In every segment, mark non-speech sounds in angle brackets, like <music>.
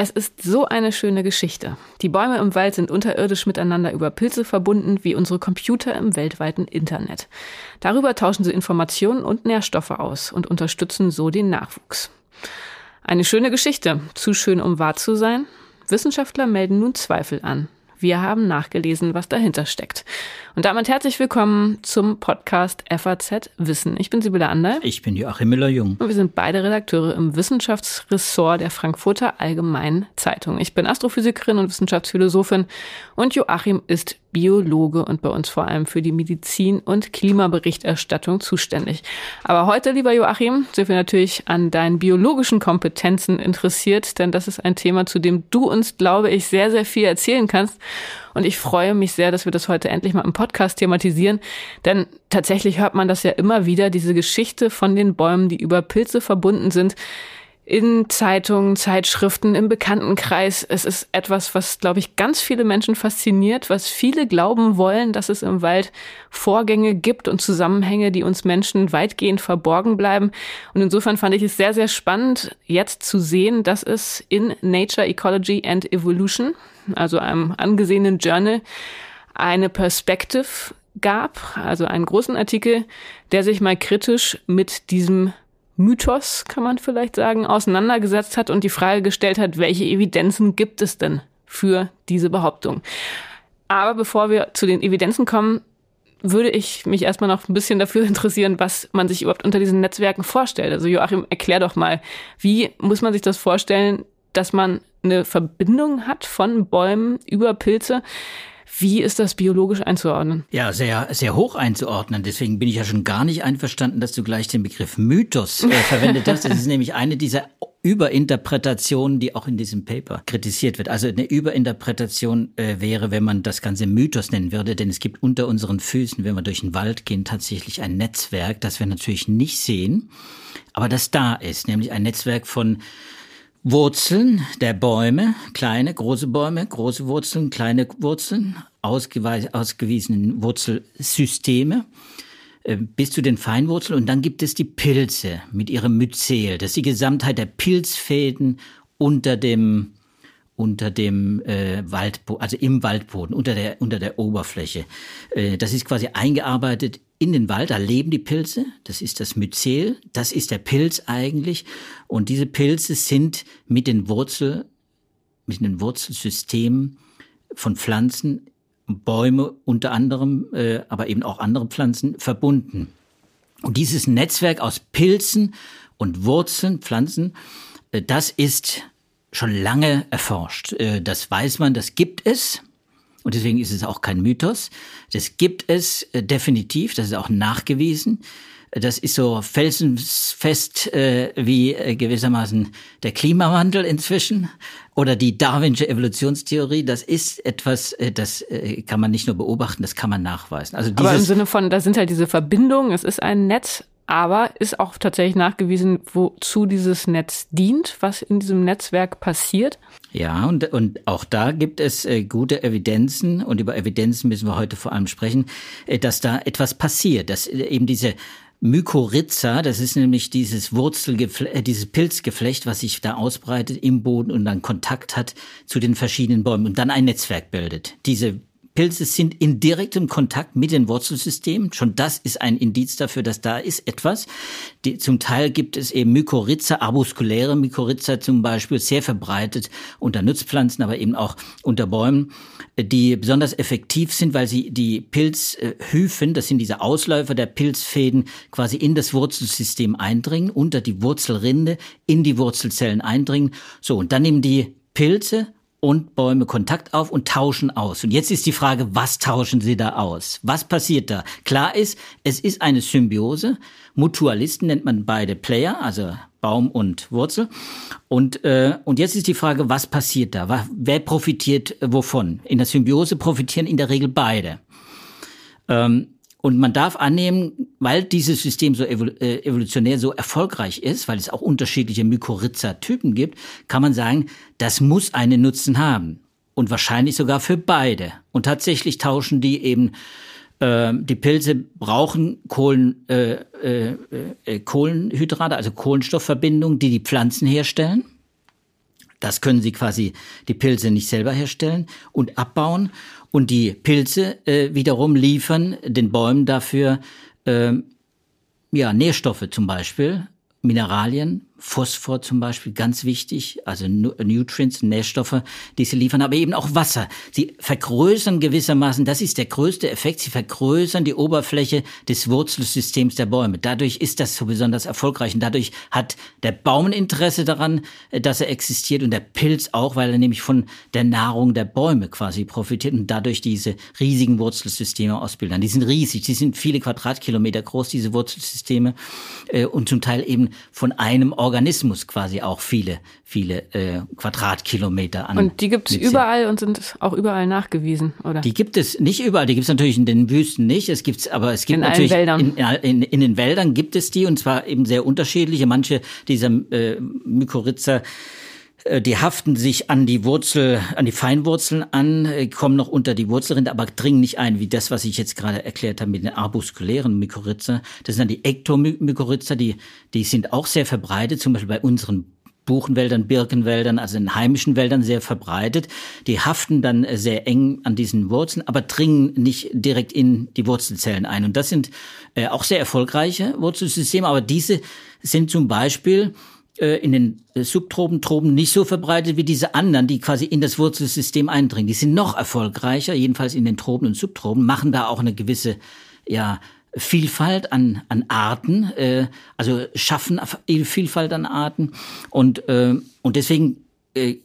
Es ist so eine schöne Geschichte. Die Bäume im Wald sind unterirdisch miteinander über Pilze verbunden, wie unsere Computer im weltweiten Internet. Darüber tauschen sie Informationen und Nährstoffe aus und unterstützen so den Nachwuchs. Eine schöne Geschichte, zu schön, um wahr zu sein? Wissenschaftler melden nun Zweifel an. Wir haben nachgelesen, was dahinter steckt. Und damit herzlich willkommen zum Podcast FAZ Wissen. Ich bin Sibylle Ander. Ich bin Joachim Müller-Jung. Und wir sind beide Redakteure im Wissenschaftsressort der Frankfurter Allgemeinen Zeitung. Ich bin Astrophysikerin und Wissenschaftsphilosophin und Joachim ist Biologe und bei uns vor allem für die Medizin- und Klimaberichterstattung zuständig. Aber heute, lieber Joachim, sind wir natürlich an deinen biologischen Kompetenzen interessiert, denn das ist ein Thema, zu dem du uns, glaube ich, sehr, sehr viel erzählen kannst. Und ich freue mich sehr, dass wir das heute endlich mal im Podcast thematisieren. Denn tatsächlich hört man das ja immer wieder, diese Geschichte von den Bäumen, die über Pilze verbunden sind in Zeitungen, Zeitschriften, im Bekanntenkreis. Es ist etwas, was, glaube ich, ganz viele Menschen fasziniert, was viele glauben wollen, dass es im Wald Vorgänge gibt und Zusammenhänge, die uns Menschen weitgehend verborgen bleiben. Und insofern fand ich es sehr, sehr spannend, jetzt zu sehen, dass es in Nature, Ecology and Evolution, also einem angesehenen Journal, eine Perspective gab, also einen großen Artikel, der sich mal kritisch mit diesem Mythos, kann man vielleicht sagen, auseinandergesetzt hat und die Frage gestellt hat, welche Evidenzen gibt es denn für diese Behauptung? Aber bevor wir zu den Evidenzen kommen, würde ich mich erstmal noch ein bisschen dafür <laughs> interessieren, was man sich überhaupt unter diesen Netzwerken vorstellt. Also Joachim, erklär doch mal, wie muss man sich das vorstellen, dass man eine Verbindung hat von Bäumen über Pilze? Wie ist das biologisch einzuordnen? Ja, sehr, sehr hoch einzuordnen. Deswegen bin ich ja schon gar nicht einverstanden, dass du gleich den Begriff Mythos äh, <laughs> verwendet hast. Das ist nämlich eine dieser Überinterpretationen, die auch in diesem Paper kritisiert wird. Also eine Überinterpretation äh, wäre, wenn man das Ganze Mythos nennen würde, denn es gibt unter unseren Füßen, wenn wir durch den Wald gehen, tatsächlich ein Netzwerk, das wir natürlich nicht sehen, aber das da ist, nämlich ein Netzwerk von Wurzeln der Bäume, kleine, große Bäume, große Wurzeln, kleine Wurzeln, ausgewiesene Wurzelsysteme. Äh, bis zu den Feinwurzeln und dann gibt es die Pilze mit ihrem Myzel. Das ist die Gesamtheit der Pilzfäden unter dem unter dem äh, Waldboden, also im Waldboden, unter der unter der Oberfläche. Äh, das ist quasi eingearbeitet in den Wald, da leben die Pilze, das ist das Myzel, das ist der Pilz eigentlich. Und diese Pilze sind mit den Wurzel mit den Wurzelsystemen von Pflanzen, Bäume unter anderem, äh, aber eben auch andere Pflanzen verbunden. Und dieses Netzwerk aus Pilzen und Wurzeln, Pflanzen, äh, das ist schon lange erforscht. Äh, das weiß man, das gibt es. Und deswegen ist es auch kein Mythos. Das gibt es äh, definitiv, das ist auch nachgewiesen. Das ist so felsenfest äh, wie äh, gewissermaßen der Klimawandel inzwischen oder die Darwinsche Evolutionstheorie. Das ist etwas, äh, das äh, kann man nicht nur beobachten, das kann man nachweisen. Also dieses Aber im Sinne von, da sind halt diese Verbindungen, es ist ein Netz, aber ist auch tatsächlich nachgewiesen, wozu dieses Netz dient, was in diesem Netzwerk passiert. Ja, und, und auch da gibt es äh, gute Evidenzen, und über Evidenzen müssen wir heute vor allem sprechen, äh, dass da etwas passiert, dass äh, eben diese Mykorrhiza, das ist nämlich dieses Wurzelgeflecht, äh, dieses Pilzgeflecht, was sich da ausbreitet im Boden und dann Kontakt hat zu den verschiedenen Bäumen und dann ein Netzwerk bildet. Diese Pilze sind in direktem Kontakt mit den Wurzelsystemen. Schon das ist ein Indiz dafür, dass da ist etwas. Die, zum Teil gibt es eben Mykorrhiza, arbuskuläre Mykorrhiza zum Beispiel, sehr verbreitet unter Nutzpflanzen, aber eben auch unter Bäumen, die besonders effektiv sind, weil sie die Pilzhyphen, das sind diese Ausläufer der Pilzfäden, quasi in das Wurzelsystem eindringen, unter die Wurzelrinde, in die Wurzelzellen eindringen. So, und dann nehmen die Pilze und Bäume Kontakt auf und tauschen aus. Und jetzt ist die Frage, was tauschen sie da aus? Was passiert da? Klar ist, es ist eine Symbiose. Mutualisten nennt man beide Player, also Baum und Wurzel. Und, äh, und jetzt ist die Frage, was passiert da? Wer profitiert wovon? In der Symbiose profitieren in der Regel beide. Ähm, und man darf annehmen, weil dieses System so äh, evolutionär so erfolgreich ist, weil es auch unterschiedliche Mykorrhiza-Typen gibt, kann man sagen, das muss einen Nutzen haben. Und wahrscheinlich sogar für beide. Und tatsächlich tauschen die eben äh, die Pilze brauchen Kohlen, äh, äh, äh, Kohlenhydrate, also Kohlenstoffverbindungen, die die Pflanzen herstellen. Das können sie quasi die Pilze nicht selber herstellen und abbauen. Und die Pilze äh, wiederum liefern den Bäumen dafür äh, ja, Nährstoffe zum Beispiel, Mineralien, Phosphor zum Beispiel, ganz wichtig, also Nutrients, Nährstoffe, die sie liefern, aber eben auch Wasser. Sie vergrößern gewissermaßen, das ist der größte Effekt, sie vergrößern die Oberfläche des Wurzelsystems der Bäume. Dadurch ist das so besonders erfolgreich und dadurch hat der Baum Interesse daran, äh, dass er existiert und der Pilz auch, weil er nämlich von der Nahrung der Bäume quasi profitiert und dadurch diese riesigen Wurzelsysteme ausbilden. Die sind riesig, die sind viele Quadratkilometer groß, diese Wurzelsysteme äh, und zum Teil eben von einem Ort Organismus quasi auch viele, viele äh, Quadratkilometer an. Und die gibt es überall und sind auch überall nachgewiesen, oder? Die gibt es nicht überall, die gibt es natürlich in den Wüsten nicht. Es gibt's, aber es gibt in natürlich in, in, in, den Wäldern gibt es die und zwar eben sehr unterschiedliche. Manche dieser äh, Mykorrhiza die haften sich an die Wurzel, an die Feinwurzeln an, äh, kommen noch unter die Wurzelrinde, aber dringen nicht ein, wie das, was ich jetzt gerade erklärt habe mit den arbuskulären Mykorrhiza. Das sind dann die Ektomykorrhiza, die, die sind auch sehr verbreitet, zum Beispiel bei unseren Buchenwäldern, Birkenwäldern, also in heimischen Wäldern sehr verbreitet. Die haften dann äh, sehr eng an diesen Wurzeln, aber dringen nicht direkt in die Wurzelzellen ein. Und das sind äh, auch sehr erfolgreiche Wurzelsysteme, aber diese sind zum Beispiel äh, in den äh, Subtropen, Tropen nicht so verbreitet wie diese anderen, die quasi in das Wurzelsystem eindringen. Die sind noch erfolgreicher, jedenfalls in den Tropen und Subtropen, machen da auch eine gewisse, ja, Vielfalt an, an Arten, äh, also schaffen Vielfalt an Arten und, äh, und deswegen äh,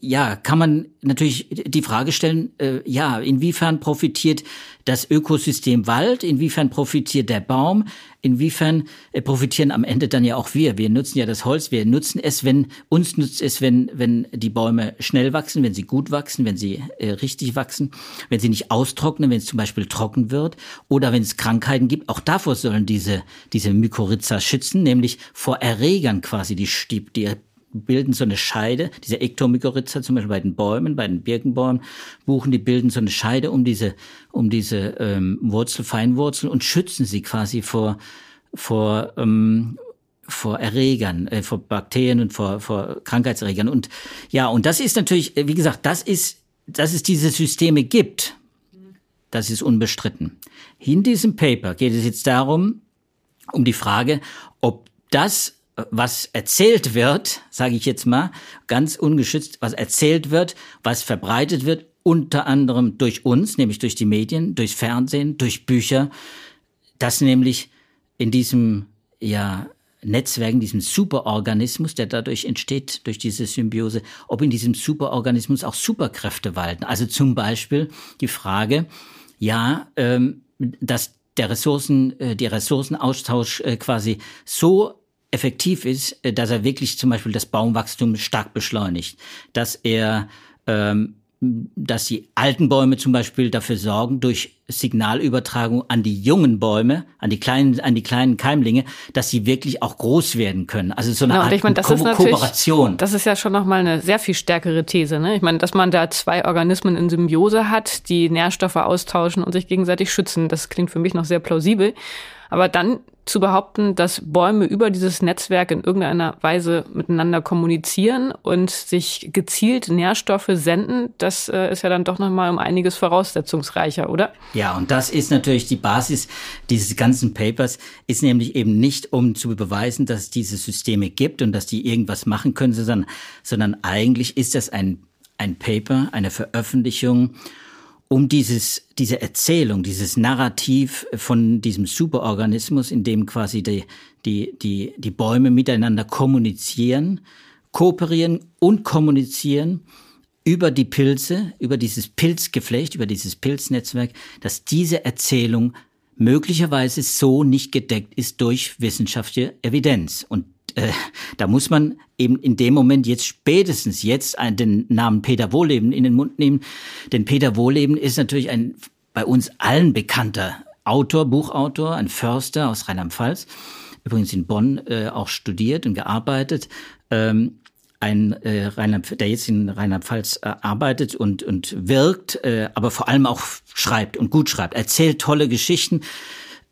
ja, kann man natürlich die Frage stellen, äh, ja, inwiefern profitiert das Ökosystem Wald, inwiefern profitiert der Baum, inwiefern äh, profitieren am Ende dann ja auch wir. Wir nutzen ja das Holz, wir nutzen es, wenn, uns nutzt es, wenn, wenn die Bäume schnell wachsen, wenn sie gut wachsen, wenn sie äh, richtig wachsen, wenn sie nicht austrocknen, wenn es zum Beispiel trocken wird oder wenn es Krankheiten gibt. Auch davor sollen diese, diese Mykorrhiza schützen, nämlich vor Erregern quasi, die, die bilden so eine Scheide, diese Ektomykorrhiza zum Beispiel bei den Bäumen, bei den Birkenbäumen, Buchen, die bilden so eine Scheide um diese, um diese ähm, Wurzel, Feinwurzeln und schützen sie quasi vor, vor, ähm, vor Erregern, äh, vor Bakterien und vor, vor Krankheitserregern. Und ja, und das ist natürlich, äh, wie gesagt, das ist, dass es diese Systeme gibt, das ist unbestritten. In diesem Paper geht es jetzt darum, um die Frage, ob das was erzählt wird, sage ich jetzt mal, ganz ungeschützt, was erzählt wird, was verbreitet wird, unter anderem durch uns, nämlich durch die Medien, durch Fernsehen, durch Bücher, dass nämlich in diesem ja Netzwerk, in diesem Superorganismus, der dadurch entsteht, durch diese Symbiose, ob in diesem Superorganismus auch Superkräfte walten. Also zum Beispiel die Frage, ja, ähm, dass der Ressourcen, äh, der Ressourcenaustausch äh, quasi so effektiv ist, äh, dass er wirklich zum Beispiel das Baumwachstum stark beschleunigt, dass er ähm, dass die alten Bäume zum Beispiel dafür sorgen, durch Signalübertragung an die jungen Bäume, an die kleinen, an die kleinen Keimlinge, dass sie wirklich auch groß werden können. Also so eine genau, Art ich meine, das Ko ist Kooperation. Das ist ja schon nochmal eine sehr viel stärkere These. Ne? Ich meine, dass man da zwei Organismen in Symbiose hat, die Nährstoffe austauschen und sich gegenseitig schützen, das klingt für mich noch sehr plausibel. Aber dann zu behaupten, dass Bäume über dieses Netzwerk in irgendeiner Weise miteinander kommunizieren und sich gezielt Nährstoffe senden, das äh, ist ja dann doch nochmal um einiges voraussetzungsreicher, oder? Ja, und das ist natürlich die Basis dieses ganzen Papers, ist nämlich eben nicht, um zu beweisen, dass es diese Systeme gibt und dass die irgendwas machen können, sondern, sondern eigentlich ist das ein, ein Paper, eine Veröffentlichung, um dieses, diese Erzählung, dieses Narrativ von diesem Superorganismus, in dem quasi die, die, die, die Bäume miteinander kommunizieren, kooperieren und kommunizieren über die Pilze, über dieses Pilzgeflecht, über dieses Pilznetzwerk, dass diese Erzählung möglicherweise so nicht gedeckt ist durch wissenschaftliche Evidenz. Und äh, da muss man eben in dem Moment jetzt spätestens jetzt einen, den Namen Peter Wohleben in den Mund nehmen. Denn Peter Wohleben ist natürlich ein bei uns allen bekannter Autor, Buchautor, ein Förster aus Rheinland-Pfalz, übrigens in Bonn äh, auch studiert und gearbeitet. Ähm, ein äh, Rheinland, der jetzt in Rheinland-Pfalz äh, arbeitet und, und wirkt, äh, aber vor allem auch schreibt und gut schreibt, erzählt tolle Geschichten.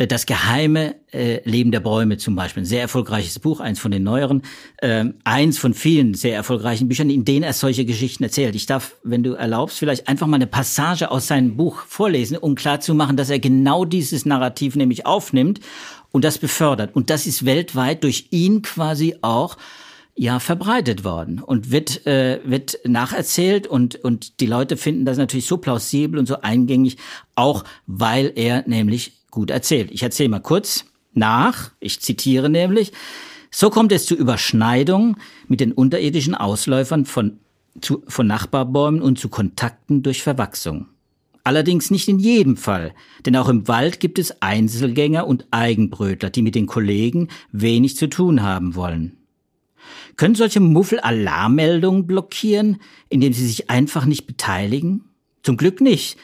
Äh, das geheime äh, Leben der Bäume zum Beispiel, ein sehr erfolgreiches Buch, eins von den neueren, äh, eins von vielen sehr erfolgreichen Büchern, in denen er solche Geschichten erzählt. Ich darf, wenn du erlaubst, vielleicht einfach mal eine Passage aus seinem Buch vorlesen, um klarzumachen, dass er genau dieses Narrativ nämlich aufnimmt und das befördert. Und das ist weltweit durch ihn quasi auch ja verbreitet worden und wird äh, wird nacherzählt und und die Leute finden das natürlich so plausibel und so eingängig, auch weil er nämlich gut erzählt. Ich erzähle mal kurz nach. Ich zitiere nämlich: So kommt es zu Überschneidungen mit den unterirdischen Ausläufern von zu, von Nachbarbäumen und zu Kontakten durch Verwachsung. Allerdings nicht in jedem Fall, denn auch im Wald gibt es Einzelgänger und Eigenbrötler, die mit den Kollegen wenig zu tun haben wollen. Können solche Muffel Alarmmeldungen blockieren, indem sie sich einfach nicht beteiligen? Zum Glück nicht,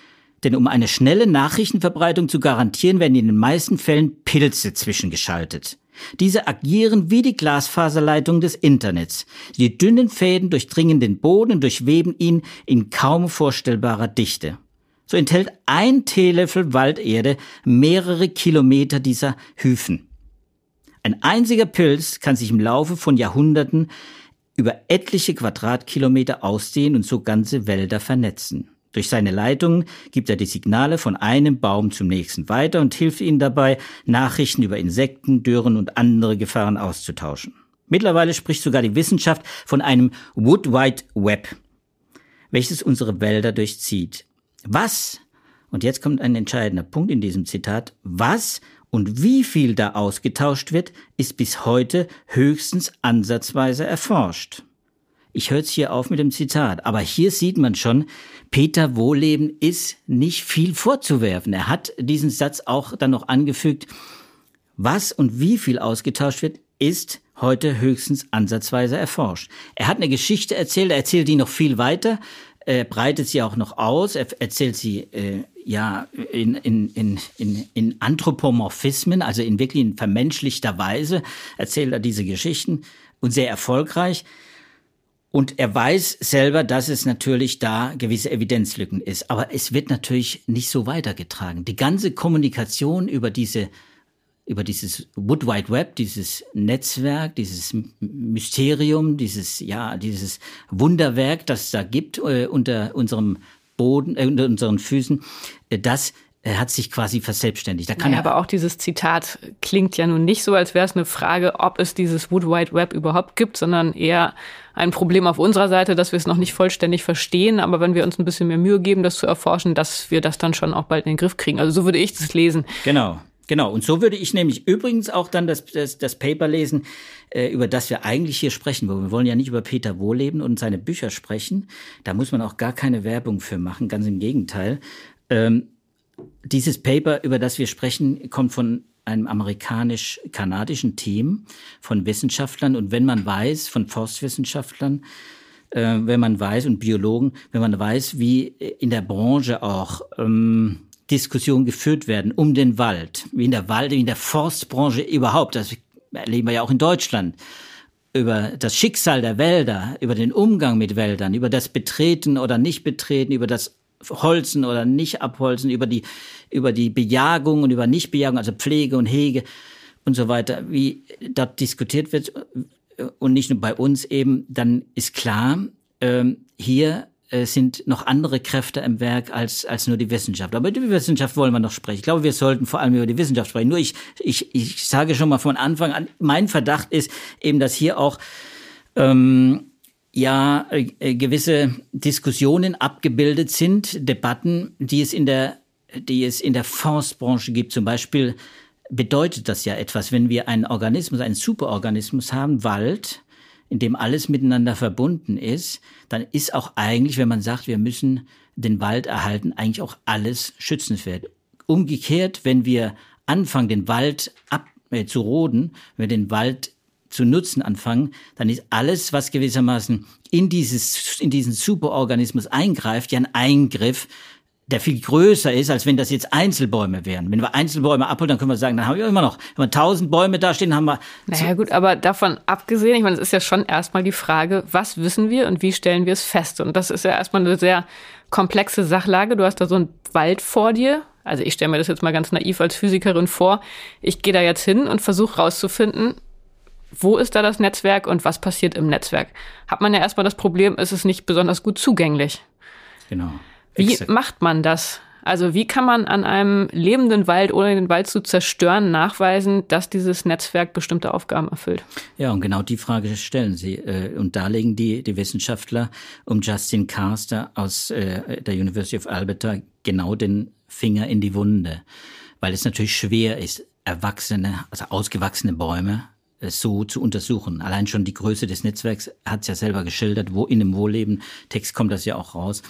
denn um eine schnelle Nachrichtenverbreitung zu garantieren, werden in den meisten Fällen Pilze zwischengeschaltet. Diese agieren wie die Glasfaserleitung des Internets. Die dünnen Fäden durchdringen den Boden und durchweben ihn in kaum vorstellbarer Dichte. So enthält ein Teelöffel Walderde mehrere Kilometer dieser Hyphen. Ein einziger Pilz kann sich im Laufe von Jahrhunderten über etliche Quadratkilometer ausdehnen und so ganze Wälder vernetzen. Durch seine Leitungen gibt er die Signale von einem Baum zum nächsten weiter und hilft ihnen dabei, Nachrichten über Insekten, Dürren und andere Gefahren auszutauschen. Mittlerweile spricht sogar die Wissenschaft von einem Wood Wide Web, welches unsere Wälder durchzieht. Was, und jetzt kommt ein entscheidender Punkt in diesem Zitat, was und wie viel da ausgetauscht wird, ist bis heute höchstens ansatzweise erforscht. Ich höre jetzt hier auf mit dem Zitat, aber hier sieht man schon, Peter Wohleben ist nicht viel vorzuwerfen. Er hat diesen Satz auch dann noch angefügt, was und wie viel ausgetauscht wird, ist heute höchstens ansatzweise erforscht. Er hat eine Geschichte erzählt, er erzählt die noch viel weiter, äh, breitet sie auch noch aus, er erzählt sie äh, ja in, in, in, in, in Anthropomorphismen, also in wirklich in vermenschlichter Weise erzählt er diese Geschichten und sehr erfolgreich. Und er weiß selber, dass es natürlich da gewisse Evidenzlücken ist. Aber es wird natürlich nicht so weitergetragen. Die ganze Kommunikation über diese über dieses Wood Wide Web, dieses Netzwerk, dieses Mysterium, dieses ja, dieses Wunderwerk, das es da gibt äh, unter unserem Boden, äh, unter unseren Füßen, äh, das hat sich quasi verselbstständigt. Da kann naja, aber auch dieses Zitat klingt ja nun nicht so, als wäre es eine Frage, ob es dieses Wood Wide Web überhaupt gibt, sondern eher ein Problem auf unserer Seite, dass wir es noch nicht vollständig verstehen. Aber wenn wir uns ein bisschen mehr Mühe geben, das zu erforschen, dass wir das dann schon auch bald in den Griff kriegen. Also so würde ich das lesen. Genau. Genau, und so würde ich nämlich übrigens auch dann das, das, das Paper lesen, äh, über das wir eigentlich hier sprechen wollen. Wir wollen ja nicht über Peter Wohleben und seine Bücher sprechen. Da muss man auch gar keine Werbung für machen, ganz im Gegenteil. Ähm, dieses Paper, über das wir sprechen, kommt von einem amerikanisch-kanadischen Team von Wissenschaftlern. Und wenn man weiß, von Forstwissenschaftlern, äh, wenn man weiß, und Biologen, wenn man weiß, wie in der Branche auch ähm, Diskussionen geführt werden um den Wald, wie in der Wald, wie in der Forstbranche überhaupt. Das erleben wir ja auch in Deutschland über das Schicksal der Wälder, über den Umgang mit Wäldern, über das Betreten oder Nicht-Betreten, über das Holzen oder nicht abholzen, über die, über die Bejagung und über Nichtbejagung, also Pflege und Hege und so weiter, wie dort diskutiert wird und nicht nur bei uns eben, dann ist klar, ähm, hier äh, sind noch andere Kräfte im Werk als, als nur die Wissenschaft. Aber über die Wissenschaft wollen wir noch sprechen. Ich glaube, wir sollten vor allem über die Wissenschaft sprechen. Nur ich, ich, ich sage schon mal von Anfang an, mein Verdacht ist eben, dass hier auch ähm, ja äh, äh gewisse Diskussionen abgebildet sind, Debatten, die es in der, die es in der Forstbranche gibt. Zum Beispiel bedeutet das ja etwas, wenn wir einen Organismus, einen Superorganismus haben, Wald, in dem alles miteinander verbunden ist, dann ist auch eigentlich, wenn man sagt, wir müssen den Wald erhalten, eigentlich auch alles schützenswert. Umgekehrt, wenn wir anfangen, den Wald ab, äh, zu roden, wenn wir den Wald zu nutzen anfangen, dann ist alles, was gewissermaßen in dieses, in diesen Superorganismus eingreift, ja ein Eingriff der viel größer ist, als wenn das jetzt Einzelbäume wären. Wenn wir Einzelbäume abholen, dann können wir sagen, dann haben wir immer noch, wenn wir tausend Bäume da stehen, haben wir. Naja, gut, aber davon abgesehen, ich meine, es ist ja schon erstmal die Frage, was wissen wir und wie stellen wir es fest? Und das ist ja erstmal eine sehr komplexe Sachlage. Du hast da so einen Wald vor dir. Also ich stelle mir das jetzt mal ganz naiv als Physikerin vor. Ich gehe da jetzt hin und versuche rauszufinden, wo ist da das Netzwerk und was passiert im Netzwerk? Hat man ja erstmal das Problem, ist es nicht besonders gut zugänglich. Genau. Wie Exakt. macht man das? Also wie kann man an einem lebenden Wald, ohne den Wald zu zerstören, nachweisen, dass dieses Netzwerk bestimmte Aufgaben erfüllt? Ja, und genau die Frage stellen Sie. äh, Und da legen die, die Wissenschaftler um Justin Carster aus äh, der University of Alberta genau den Finger in die Wunde. Weil es natürlich schwer ist, erwachsene, also ausgewachsene Bäume so zu untersuchen. Allein schon die Größe des Netzwerks hat es ja selber geschildert, wo in dem Wohlleben-Text kommt das ja auch raus.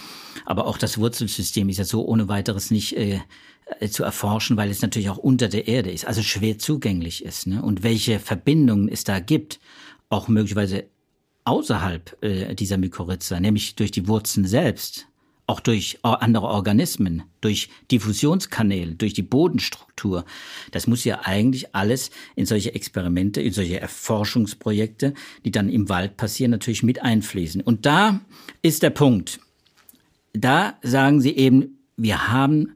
Aber auch das Wurzelsystem ist ja so ohne weiteres nicht äh, äh, zu erforschen, weil es natürlich auch unter der Erde ist, also schwer zugänglich ist. Ne? Und welche Verbindungen es da gibt, auch möglicherweise außerhalb äh, dieser Mykorrhiza, nämlich durch die Wurzeln selbst, auch durch andere Organismen, durch Diffusionskanäle, durch die Bodenstruktur. Das muss ja eigentlich alles in solche Experimente, in solche Erforschungsprojekte, die dann im Wald passieren, natürlich mit einfließen. Und da ist der Punkt. Da sagen sie eben, wir haben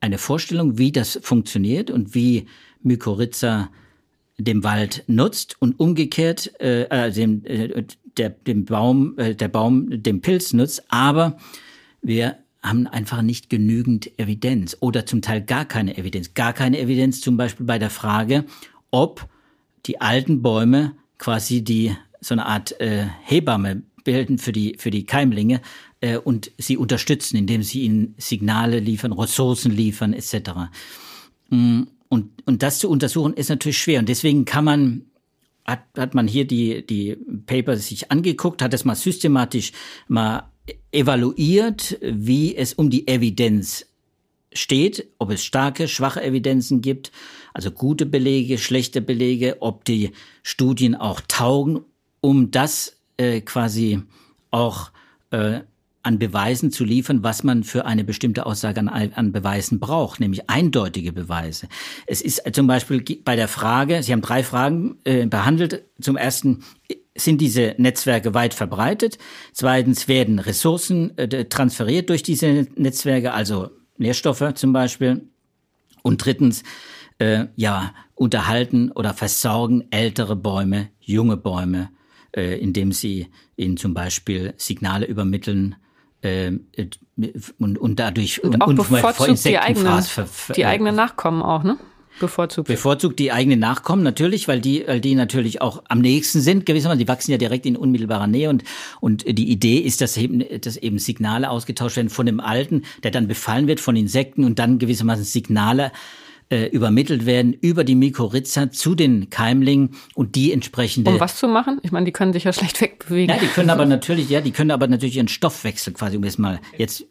eine Vorstellung, wie das funktioniert und wie Mykorrhiza dem Wald nutzt und umgekehrt äh, äh, dem, äh, der, dem Baum, äh, der Baum dem Pilz nutzt, aber wir haben einfach nicht genügend Evidenz oder zum Teil gar keine Evidenz. Gar keine Evidenz zum Beispiel bei der Frage, ob die alten Bäume quasi die so eine Art äh, Hebamme bilden für die für die Keimlinge äh, und sie unterstützen, indem sie ihnen Signale liefern, Ressourcen liefern etc. Mm, Und und das zu untersuchen ist natürlich schwer und deswegen kann man hat, hat man hier die, die Paper sich angeguckt, hat es mal systematisch mal evaluiert, wie es um die Evidenz steht, ob es starke, schwache Evidenzen gibt, also gute Belege, schlechte Belege, ob die Studien auch taugen, um das äh, quasi auch äh, an Beweisen zu liefern, was man für eine bestimmte Aussage an, an Beweisen braucht, nämlich eindeutige Beweise. Es ist zum Beispiel bei der Frage, Sie haben drei Fragen äh, behandelt. Zum ersten, sind diese Netzwerke weit verbreitet? Zweitens, werden Ressourcen äh, transferiert durch diese Netzwerke, also Nährstoffe zum Beispiel? Und drittens, äh, ja, unterhalten oder versorgen ältere Bäume, junge Bäume, äh, indem sie ihnen zum Beispiel Signale übermitteln, äh, und, und dadurch und, und auch bevorzugt die eigenen, die eigenen Nachkommen auch, ne? Bevorzugt. Bevorzugt die eigenen Nachkommen natürlich, weil die, weil die natürlich auch am nächsten sind, gewissermaßen. Die wachsen ja direkt in unmittelbarer Nähe und, und die Idee ist, dass eben, dass eben Signale ausgetauscht werden von dem Alten, der dann befallen wird von Insekten und dann gewissermaßen Signale äh, übermittelt werden über die Mykorrhiza zu den Keimlingen und die entsprechende. Um was zu machen? Ich meine, die können sich ja schlecht wegbewegen. Ja, die können aber natürlich, ja, die können aber natürlich ihren Stoffwechsel quasi, um es mal jetzt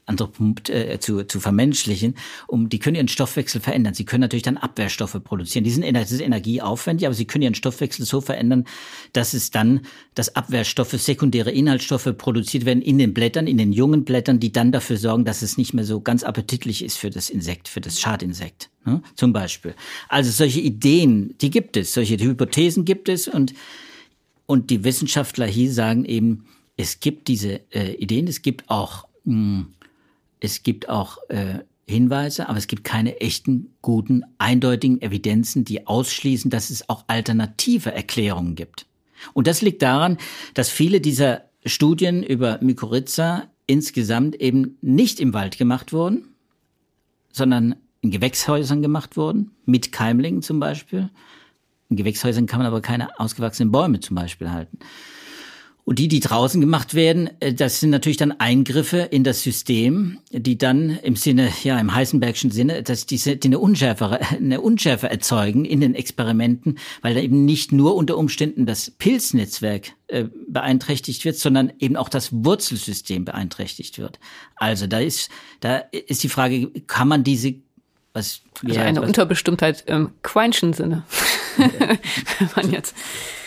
äh, zu, zu vermenschlichen, um, die können ihren Stoffwechsel verändern. Sie können natürlich dann Abwehrstoffe produzieren. Die sind, das ist energieaufwendig, aber sie können ihren Stoffwechsel so verändern, dass es dann, dass Abwehrstoffe, sekundäre Inhaltsstoffe produziert werden in den Blättern, in den jungen Blättern, die dann dafür sorgen, dass es nicht mehr so ganz appetitlich ist für das Insekt, für das Schadinsekt. Ne? Zum Beispiel. Also solche Ideen, die gibt es, solche Hypothesen gibt es und, und die Wissenschaftler hier sagen eben, es gibt diese äh, Ideen, es gibt auch, mh, es gibt auch äh, Hinweise, aber es gibt keine echten, guten, eindeutigen Evidenzen, die ausschließen, dass es auch alternative Erklärungen gibt. Und das liegt daran, dass viele dieser Studien über Mykorrhiza insgesamt eben nicht im Wald gemacht wurden, sondern in Gewächshäusern gemacht wurden, mit Keimlingen zum Beispiel. In Gewächshäusern kann man aber keine ausgewachsenen Bäume zum Beispiel halten. Und die, die draußen gemacht werden, das sind natürlich dann Eingriffe in das System, die dann im Sinne, ja, im Heisenbergschen Sinne, dass diese, die eine Unschärfe, <laughs> eine Unschärfe erzeugen in den Experimenten, weil da eben nicht nur unter Umständen das Pilznetzwerk äh, beeinträchtigt wird, sondern eben auch das Wurzelsystem beeinträchtigt wird. Also da ist, da ist die Frage, kann man diese was, also ja, eine was, Unterbestimmtheit im Queinschen Sinne. <laughs> man jetzt.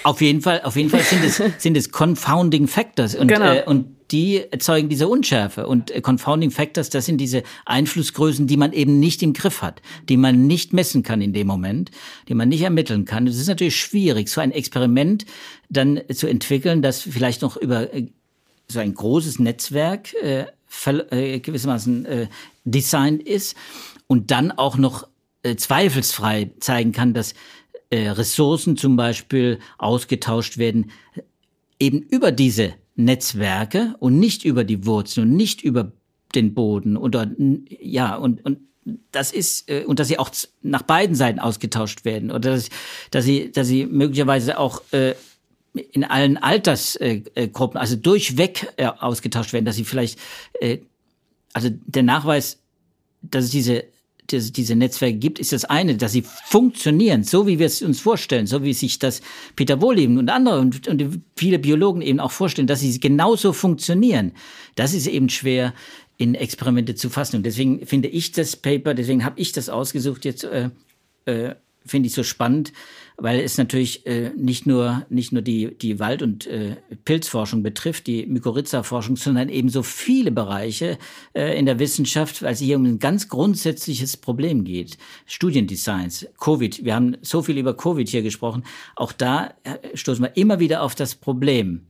Auf jeden Fall, auf jeden Fall sind es, <laughs> sind es confounding factors und, genau. äh, und die erzeugen diese Unschärfe. Und äh, Confounding Factors, das sind diese Einflussgrößen, die man eben nicht im Griff hat, die man nicht messen kann in dem Moment, die man nicht ermitteln kann. Es ist natürlich schwierig, so ein Experiment dann zu entwickeln, das vielleicht noch über äh, so ein großes Netzwerk äh, äh, gewissermaßen äh, designt ist und dann auch noch äh, zweifelsfrei zeigen kann, dass äh, Ressourcen zum Beispiel ausgetauscht werden, eben über diese Netzwerke und nicht über die Wurzeln und nicht über den Boden oder ja und und das ist äh, und dass sie auch nach beiden Seiten ausgetauscht werden oder dass, dass sie dass sie möglicherweise auch äh, in allen Altersgruppen, also durchweg äh, ausgetauscht werden, dass sie vielleicht, äh, also der Nachweis, dass es diese dass es diese Netzwerke gibt, ist das eine, dass sie funktionieren, so wie wir es uns vorstellen, so wie sich das Peter Wohleben und andere und, und viele Biologen eben auch vorstellen, dass sie genauso funktionieren. Das ist eben schwer in Experimente zu fassen. Und deswegen finde ich das Paper, deswegen habe ich das ausgesucht jetzt, äh, äh, finde ich so spannend, weil es natürlich äh, nicht nur nicht nur die die Wald- und äh, Pilzforschung betrifft, die Mykorrhiza-Forschung, sondern eben so viele Bereiche äh, in der Wissenschaft, weil es hier um ein ganz grundsätzliches Problem geht. Studiendesigns, Covid. Wir haben so viel über Covid hier gesprochen. Auch da äh, stoßen wir immer wieder auf das Problem.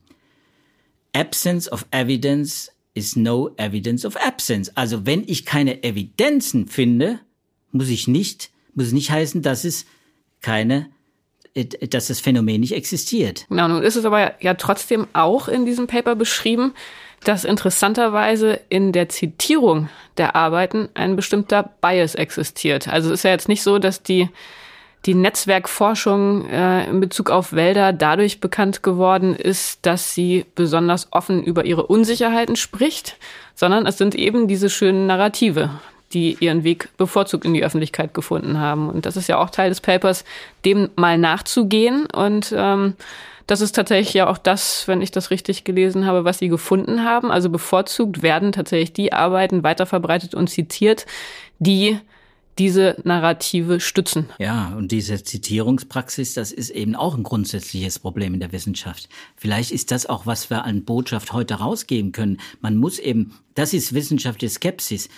Absence of evidence is no evidence of absence. Also wenn ich keine Evidenzen finde, muss ich nicht, muss nicht heißen, dass es keine äh, dass das Phänomen nicht existiert. Genau, nun ist es aber ja trotzdem auch in diesem Paper beschrieben, dass interessanterweise in der Zitierung der Arbeiten ein bestimmter Bias existiert. Also es ist ja jetzt nicht so, dass die die Netzwerkforschung äh, in Bezug auf Wälder dadurch bekannt geworden ist, dass sie besonders offen über ihre Unsicherheiten spricht, sondern es sind eben diese schönen Narrative, die ihren Weg bevorzugt in die Öffentlichkeit gefunden haben. Und das ist ja auch Teil des Papers, dem mal nachzugehen. Und ähm, das ist tatsächlich ja auch das, wenn ich das richtig gelesen habe, was sie gefunden haben. Also bevorzugt werden tatsächlich die Arbeiten weiterverbreitet und zitiert, die diese Narrative stützen. Ja, und diese Zitierungspraxis, das ist eben auch ein grundsätzliches Problem in der Wissenschaft. Vielleicht ist das auch, was wir an Botschaft heute rausgeben können. Man muss eben, das ist wissenschaftliche Skepsis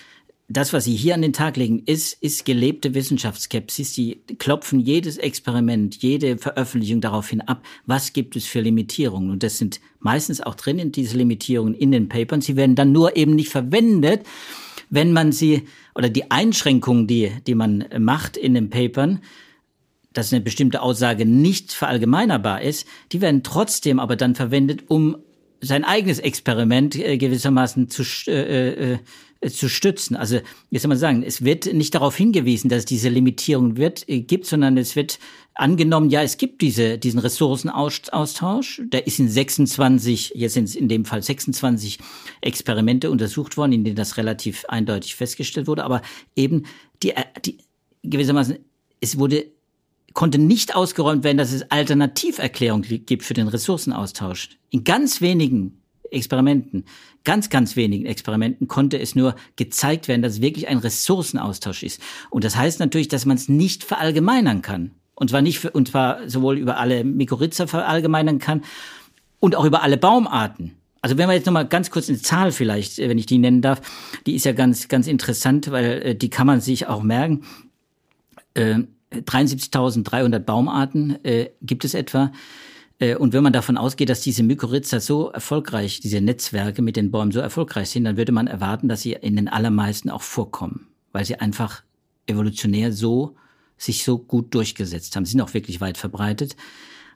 das, was Sie hier an den Tag legen, ist, ist gelebte Wissenschaftsskepsis. Sie klopfen jedes Experiment, jede Veröffentlichung darauf hin ab, was gibt es für Limitierungen. Und das sind meistens auch drin in diese Limitierungen in den Papern. Sie werden dann nur eben nicht verwendet, wenn man sie, oder die Einschränkungen, die, die man macht in den Papern, dass eine bestimmte Aussage nicht verallgemeinerbar ist, die werden trotzdem aber dann verwendet, um sein eigenes Experiment äh, gewissermaßen zu, äh, äh, zu stützen. Also jetzt soll man sagen, es wird nicht darauf hingewiesen, dass es diese Limitierung wird, äh, gibt, sondern es wird angenommen, ja, es gibt diese, diesen Ressourcenaustausch. Der ist in 26, jetzt sind es in dem Fall 26 Experimente untersucht worden, in denen das relativ eindeutig festgestellt wurde. Aber eben die, äh, die gewissermaßen, es wurde konnte nicht ausgeräumt werden, dass es Alternativerklärungen gibt für den Ressourcenaustausch. In ganz wenigen Experimenten, ganz, ganz wenigen Experimenten konnte es nur gezeigt werden, dass es wirklich ein Ressourcenaustausch ist. Und das heißt natürlich, dass man es nicht verallgemeinern kann. Und zwar nicht für, und zwar sowohl über alle Mykorrhiza verallgemeinern kann und auch über alle Baumarten. Also wenn wir jetzt nochmal ganz kurz eine Zahl vielleicht, äh, wenn ich die nennen darf, die ist ja ganz, ganz interessant, weil äh, die kann man sich auch merken. Äh, 73.300 Baumarten äh, gibt es etwa. Äh, und wenn man davon ausgeht, dass diese Mykorrhiza so erfolgreich, diese Netzwerke mit den Bäumen so erfolgreich sind, dann würde man erwarten, dass sie in den allermeisten auch vorkommen, weil sie einfach evolutionär so sich so gut durchgesetzt haben. Sie sind auch wirklich weit verbreitet.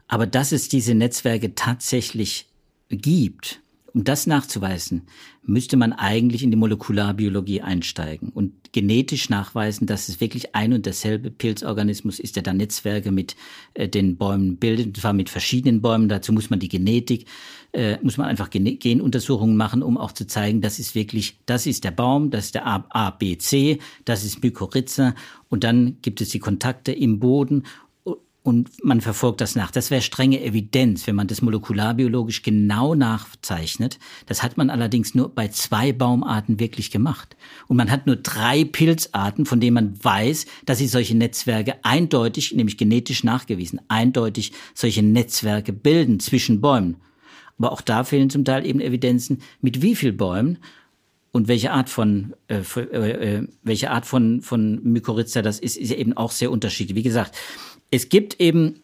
Aber dass es diese Netzwerke tatsächlich gibt, um das nachzuweisen, müsste man eigentlich in die Molekularbiologie einsteigen und genetisch nachweisen, dass es wirklich ein und derselbe Pilzorganismus ist, der da Netzwerke mit äh, den Bäumen bildet, und zwar mit verschiedenen Bäumen. Dazu muss man die Genetik, äh, muss man einfach Gen Genuntersuchungen machen, um auch zu zeigen, das ist wirklich, das ist der Baum, das ist der A, A B, C, das ist Mykorrhiza und dann gibt es die Kontakte im Boden und man verfolgt das nach. Das wäre strenge Evidenz, wenn man das molekularbiologisch genau nachzeichnet. Das hat man allerdings nur bei zwei Baumarten wirklich gemacht. Und man hat nur drei Pilzarten, von denen man weiß, dass sie solche Netzwerke eindeutig, nämlich genetisch nachgewiesen, eindeutig solche Netzwerke bilden zwischen Bäumen. aber auch da fehlen zum Teil eben Evidenzen, mit wie viel Bäumen und welche Art von äh, äh, äh, welche Art von von Mykorrhiza das ist, ist eben auch sehr unterschiedlich. Wie gesagt, es gibt eben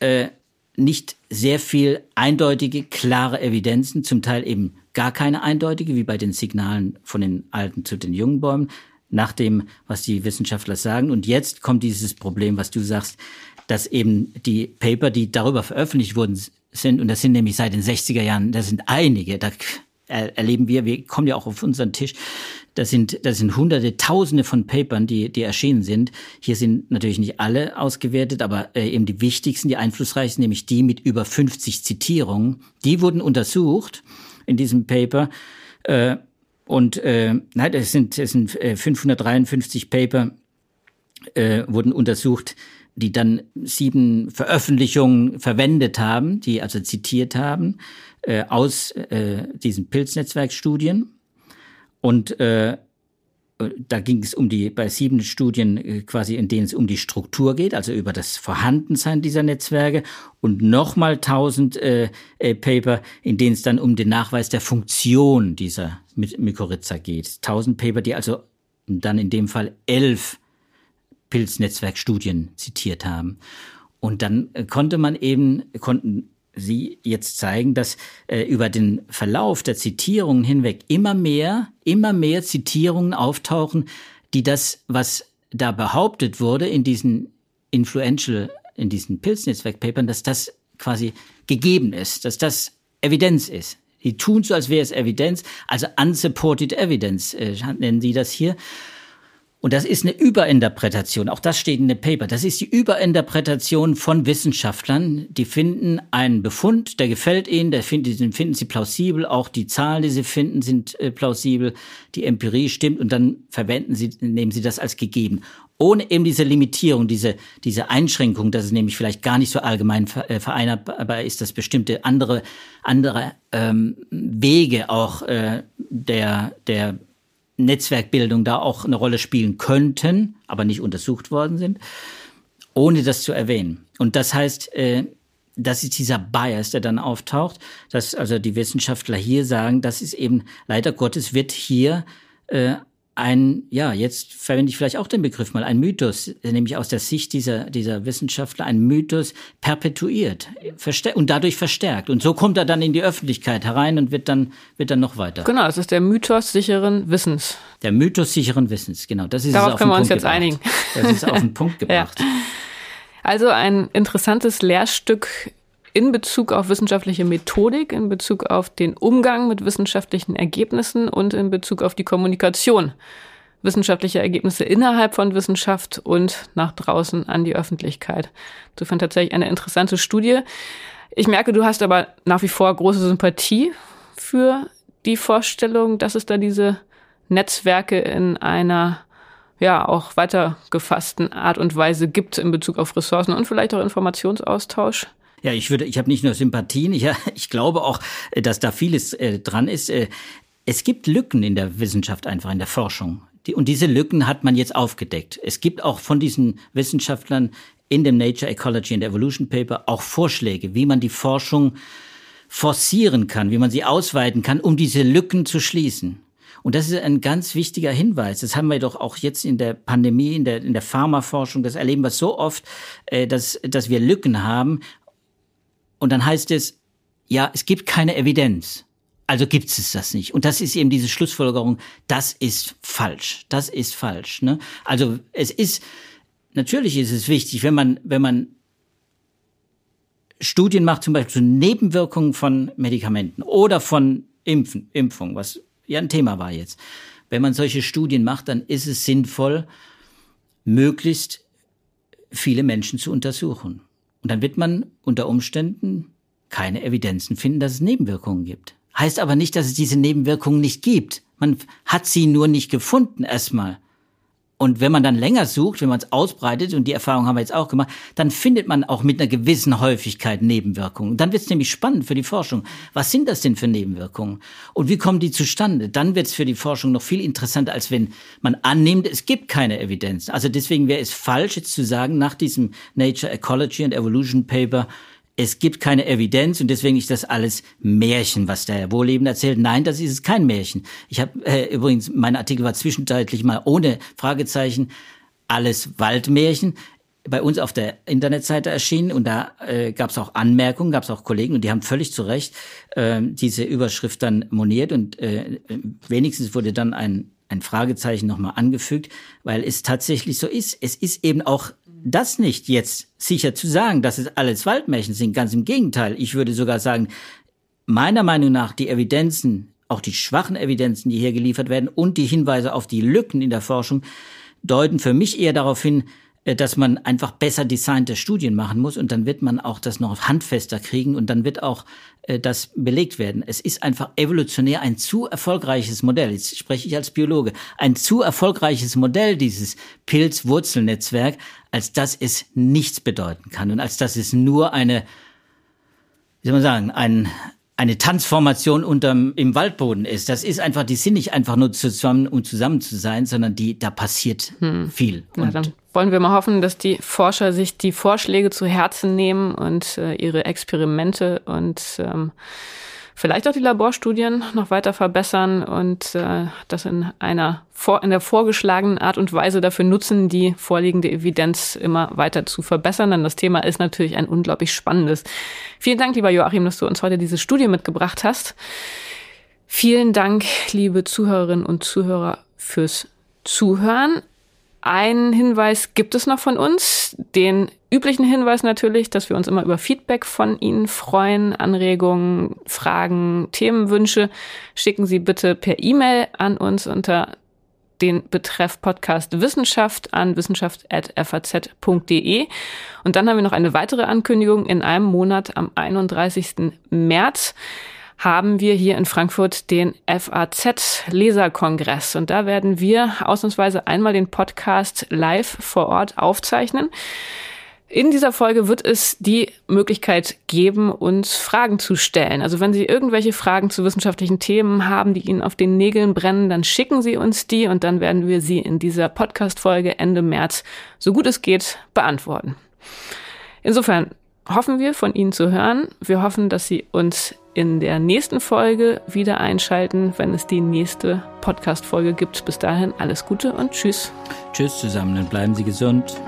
äh, nicht sehr viel eindeutige, klare Evidenzen, zum Teil eben gar keine eindeutige, wie bei den Signalen von den alten zu den jungen Bäumen, nach dem, was die Wissenschaftler sagen. Und jetzt kommt dieses Problem, was du sagst, dass eben die Paper, die darüber veröffentlicht wurden, sind, und das sind nämlich seit den 60er Jahren, das sind einige, da erleben wir, wir kommen ja auch auf unseren Tisch, das sind, das sind hunderte, tausende von Papern, die, die erschienen sind. Hier sind natürlich nicht alle ausgewertet, aber äh, eben die wichtigsten, die einflussreichsten, nämlich die mit über 50 Zitierungen, die wurden untersucht in diesem Paper. Äh, und äh, nein, das sind, das sind 553 äh, Paper, äh, wurden untersucht, die dann sieben Veröffentlichungen verwendet haben, die also zitiert haben äh, aus äh, diesen Pilznetzwerkstudien. Und äh, da ging es um die, bei sieben Studien äh, quasi, in denen es um die Struktur geht, also über das Vorhandensein dieser Netzwerke und nochmal tausend äh, äh, Paper, in denen es dann um den Nachweis der Funktion dieser Mykorrhiza geht. Tausend Paper, die also dann in dem Fall elf Pilznetzwerkstudien zitiert haben. Und dann äh, konnte man eben, konnten Sie jetzt zeigen, dass äh, über den Verlauf der Zitierungen hinweg immer mehr, immer mehr Zitierungen auftauchen, die das, was da behauptet wurde in diesen influential, in diesen Pilznetzwerkpapern, dass das quasi gegeben ist, dass das Evidenz ist. Die tun so, als wäre es Evidenz, also unsupported evidence äh, nennen sie das hier. Und das ist eine Überinterpretation. Auch das steht in dem Paper. Das ist die Überinterpretation von Wissenschaftlern. Die finden einen Befund, der gefällt ihnen, der finden, den finden sie plausibel. Auch die Zahlen, die sie finden, sind äh, plausibel. Die Empirie stimmt und dann verwenden sie, nehmen sie das als gegeben. Ohne eben diese Limitierung, diese, diese Einschränkung, dass es nämlich vielleicht gar nicht so allgemein äh, vereinbarbar ist, dass bestimmte andere, andere ähm, Wege auch äh, der, der Netzwerkbildung da auch eine Rolle spielen könnten, aber nicht untersucht worden sind, ohne das zu erwähnen. Und das heißt, äh, das ist dieser Bias, der dann auftaucht, dass also die Wissenschaftler hier sagen, das ist eben leider Gottes wird hier äh, ein, ja, jetzt verwende ich vielleicht auch den Begriff mal, ein Mythos, nämlich aus der Sicht dieser, dieser Wissenschaftler, ein Mythos perpetuiert und dadurch verstärkt. Und so kommt er dann in die Öffentlichkeit herein und wird dann, wird dann noch weiter. Genau, es ist der Mythos sicheren Wissens. Der Mythos sicheren Wissens, genau. Das ist Darauf können wir uns jetzt gebracht. einigen. Das ist auf den Punkt <laughs> gebracht. ja. Also ein interessantes Lehrstück in Bezug auf wissenschaftliche Methodik, in Bezug auf den Umgang mit wissenschaftlichen Ergebnissen und in Bezug auf die Kommunikation wissenschaftlicher Ergebnisse innerhalb von Wissenschaft und nach draußen an die Öffentlichkeit. Insofern tatsächlich eine interessante Studie. Ich merke, du hast aber nach wie vor große Sympathie für die Vorstellung, dass es da diese Netzwerke in einer ja auch weiter gefassten Art und Weise gibt in Bezug auf Ressourcen und vielleicht auch Informationsaustausch. Ja, ich würde, ich habe nicht nur Sympathien, ich, <laughs> ich glaube auch, dass da vieles äh, dran ist. Äh, es gibt Lücken in der Wissenschaft einfach, in der Forschung. Die, und diese Lücken hat man jetzt aufgedeckt. Es gibt auch von diesen Wissenschaftlern in dem Nature Ecology and Evolution Paper auch Vorschläge, wie man die Forschung forcieren kann, wie man sie ausweiten kann, um diese Lücken zu schließen. Und das ist ein ganz wichtiger Hinweis. Das haben wir doch auch jetzt in der Pandemie, in der, in der Pharmaforschung, das erleben wir so oft, äh, dass, dass wir Lücken haben, und dann heißt es, ja, es gibt keine Evidenz. Also gibt es das nicht. Und das ist eben diese Schlussfolgerung, das ist falsch. Das ist falsch. Ne? Also es ist, natürlich ist es wichtig, wenn man, wenn man Studien macht, zum Beispiel zu Nebenwirkungen von Medikamenten oder von Impfen, Impfung, was ja ein Thema war jetzt. Wenn man solche Studien macht, dann ist es sinnvoll, möglichst viele Menschen zu untersuchen. Und dann wird man unter Umständen keine Evidenzen finden, dass es Nebenwirkungen gibt. Heißt aber nicht, dass es diese Nebenwirkungen nicht gibt. Man hat sie nur nicht gefunden erstmal. Und wenn man dann länger sucht, wenn man es ausbreitet, und die Erfahrung haben wir jetzt auch gemacht, dann findet man auch mit einer gewissen Häufigkeit Nebenwirkungen. Dann wird es nämlich spannend für die Forschung. Was sind das denn für Nebenwirkungen? Und wie kommen die zustande? Dann wird es für die Forschung noch viel interessanter, als wenn man annimmt, es gibt keine Evidenz. Also deswegen wäre es falsch, jetzt zu sagen, nach diesem Nature Ecology and Evolution Paper, es gibt keine Evidenz und deswegen ist das alles Märchen, was der Wohlleben erzählt. Nein, das ist es kein Märchen. Ich habe äh, übrigens, mein Artikel war zwischenzeitlich mal ohne Fragezeichen alles Waldmärchen bei uns auf der Internetseite erschienen und da äh, gab es auch Anmerkungen, gab es auch Kollegen und die haben völlig zu Recht äh, diese Überschrift dann moniert und äh, wenigstens wurde dann ein ein Fragezeichen nochmal angefügt, weil es tatsächlich so ist. Es ist eben auch das nicht jetzt sicher zu sagen, dass es alles Waldmärchen sind. Ganz im Gegenteil. Ich würde sogar sagen, meiner Meinung nach die Evidenzen, auch die schwachen Evidenzen, die hier geliefert werden und die Hinweise auf die Lücken in der Forschung deuten für mich eher darauf hin, dass man einfach besser designte Studien machen muss und dann wird man auch das noch handfester kriegen und dann wird auch äh, das belegt werden. Es ist einfach evolutionär ein zu erfolgreiches Modell. Jetzt spreche ich als Biologe. Ein zu erfolgreiches Modell, dieses Pilzwurzelnetzwerk, als dass es nichts bedeuten kann und als dass es nur eine, wie soll man sagen, ein, eine Tanzformation unterm, im Waldboden ist. Das ist einfach, die sind nicht einfach nur zusammen, um zusammen zu sein, sondern die, da passiert hm. viel. Na, dann wollen wir mal hoffen, dass die Forscher sich die Vorschläge zu Herzen nehmen und äh, ihre Experimente und ähm, vielleicht auch die Laborstudien noch weiter verbessern und äh, das in einer vor, in der vorgeschlagenen Art und Weise dafür nutzen, die vorliegende Evidenz immer weiter zu verbessern. Denn das Thema ist natürlich ein unglaublich spannendes. Vielen Dank, lieber Joachim, dass du uns heute diese Studie mitgebracht hast. Vielen Dank, liebe Zuhörerinnen und Zuhörer, fürs Zuhören. Einen Hinweis gibt es noch von uns, den üblichen Hinweis natürlich, dass wir uns immer über Feedback von Ihnen freuen, Anregungen, Fragen, Themenwünsche. Schicken Sie bitte per E-Mail an uns unter den Betreff Podcast Wissenschaft an wissenschaft.faz.de. Und dann haben wir noch eine weitere Ankündigung in einem Monat am 31. März haben wir hier in Frankfurt den FAZ-Leserkongress. Und da werden wir ausnahmsweise einmal den Podcast live vor Ort aufzeichnen. In dieser Folge wird es die Möglichkeit geben, uns Fragen zu stellen. Also wenn Sie irgendwelche Fragen zu wissenschaftlichen Themen haben, die Ihnen auf den Nägeln brennen, dann schicken Sie uns die und dann werden wir sie in dieser Podcast-Folge Ende März, so gut es geht, beantworten. Insofern hoffen wir, von Ihnen zu hören. Wir hoffen, dass Sie uns in der nächsten Folge wieder einschalten, wenn es die nächste Podcast-Folge gibt. Bis dahin alles Gute und Tschüss. Tschüss zusammen und bleiben Sie gesund.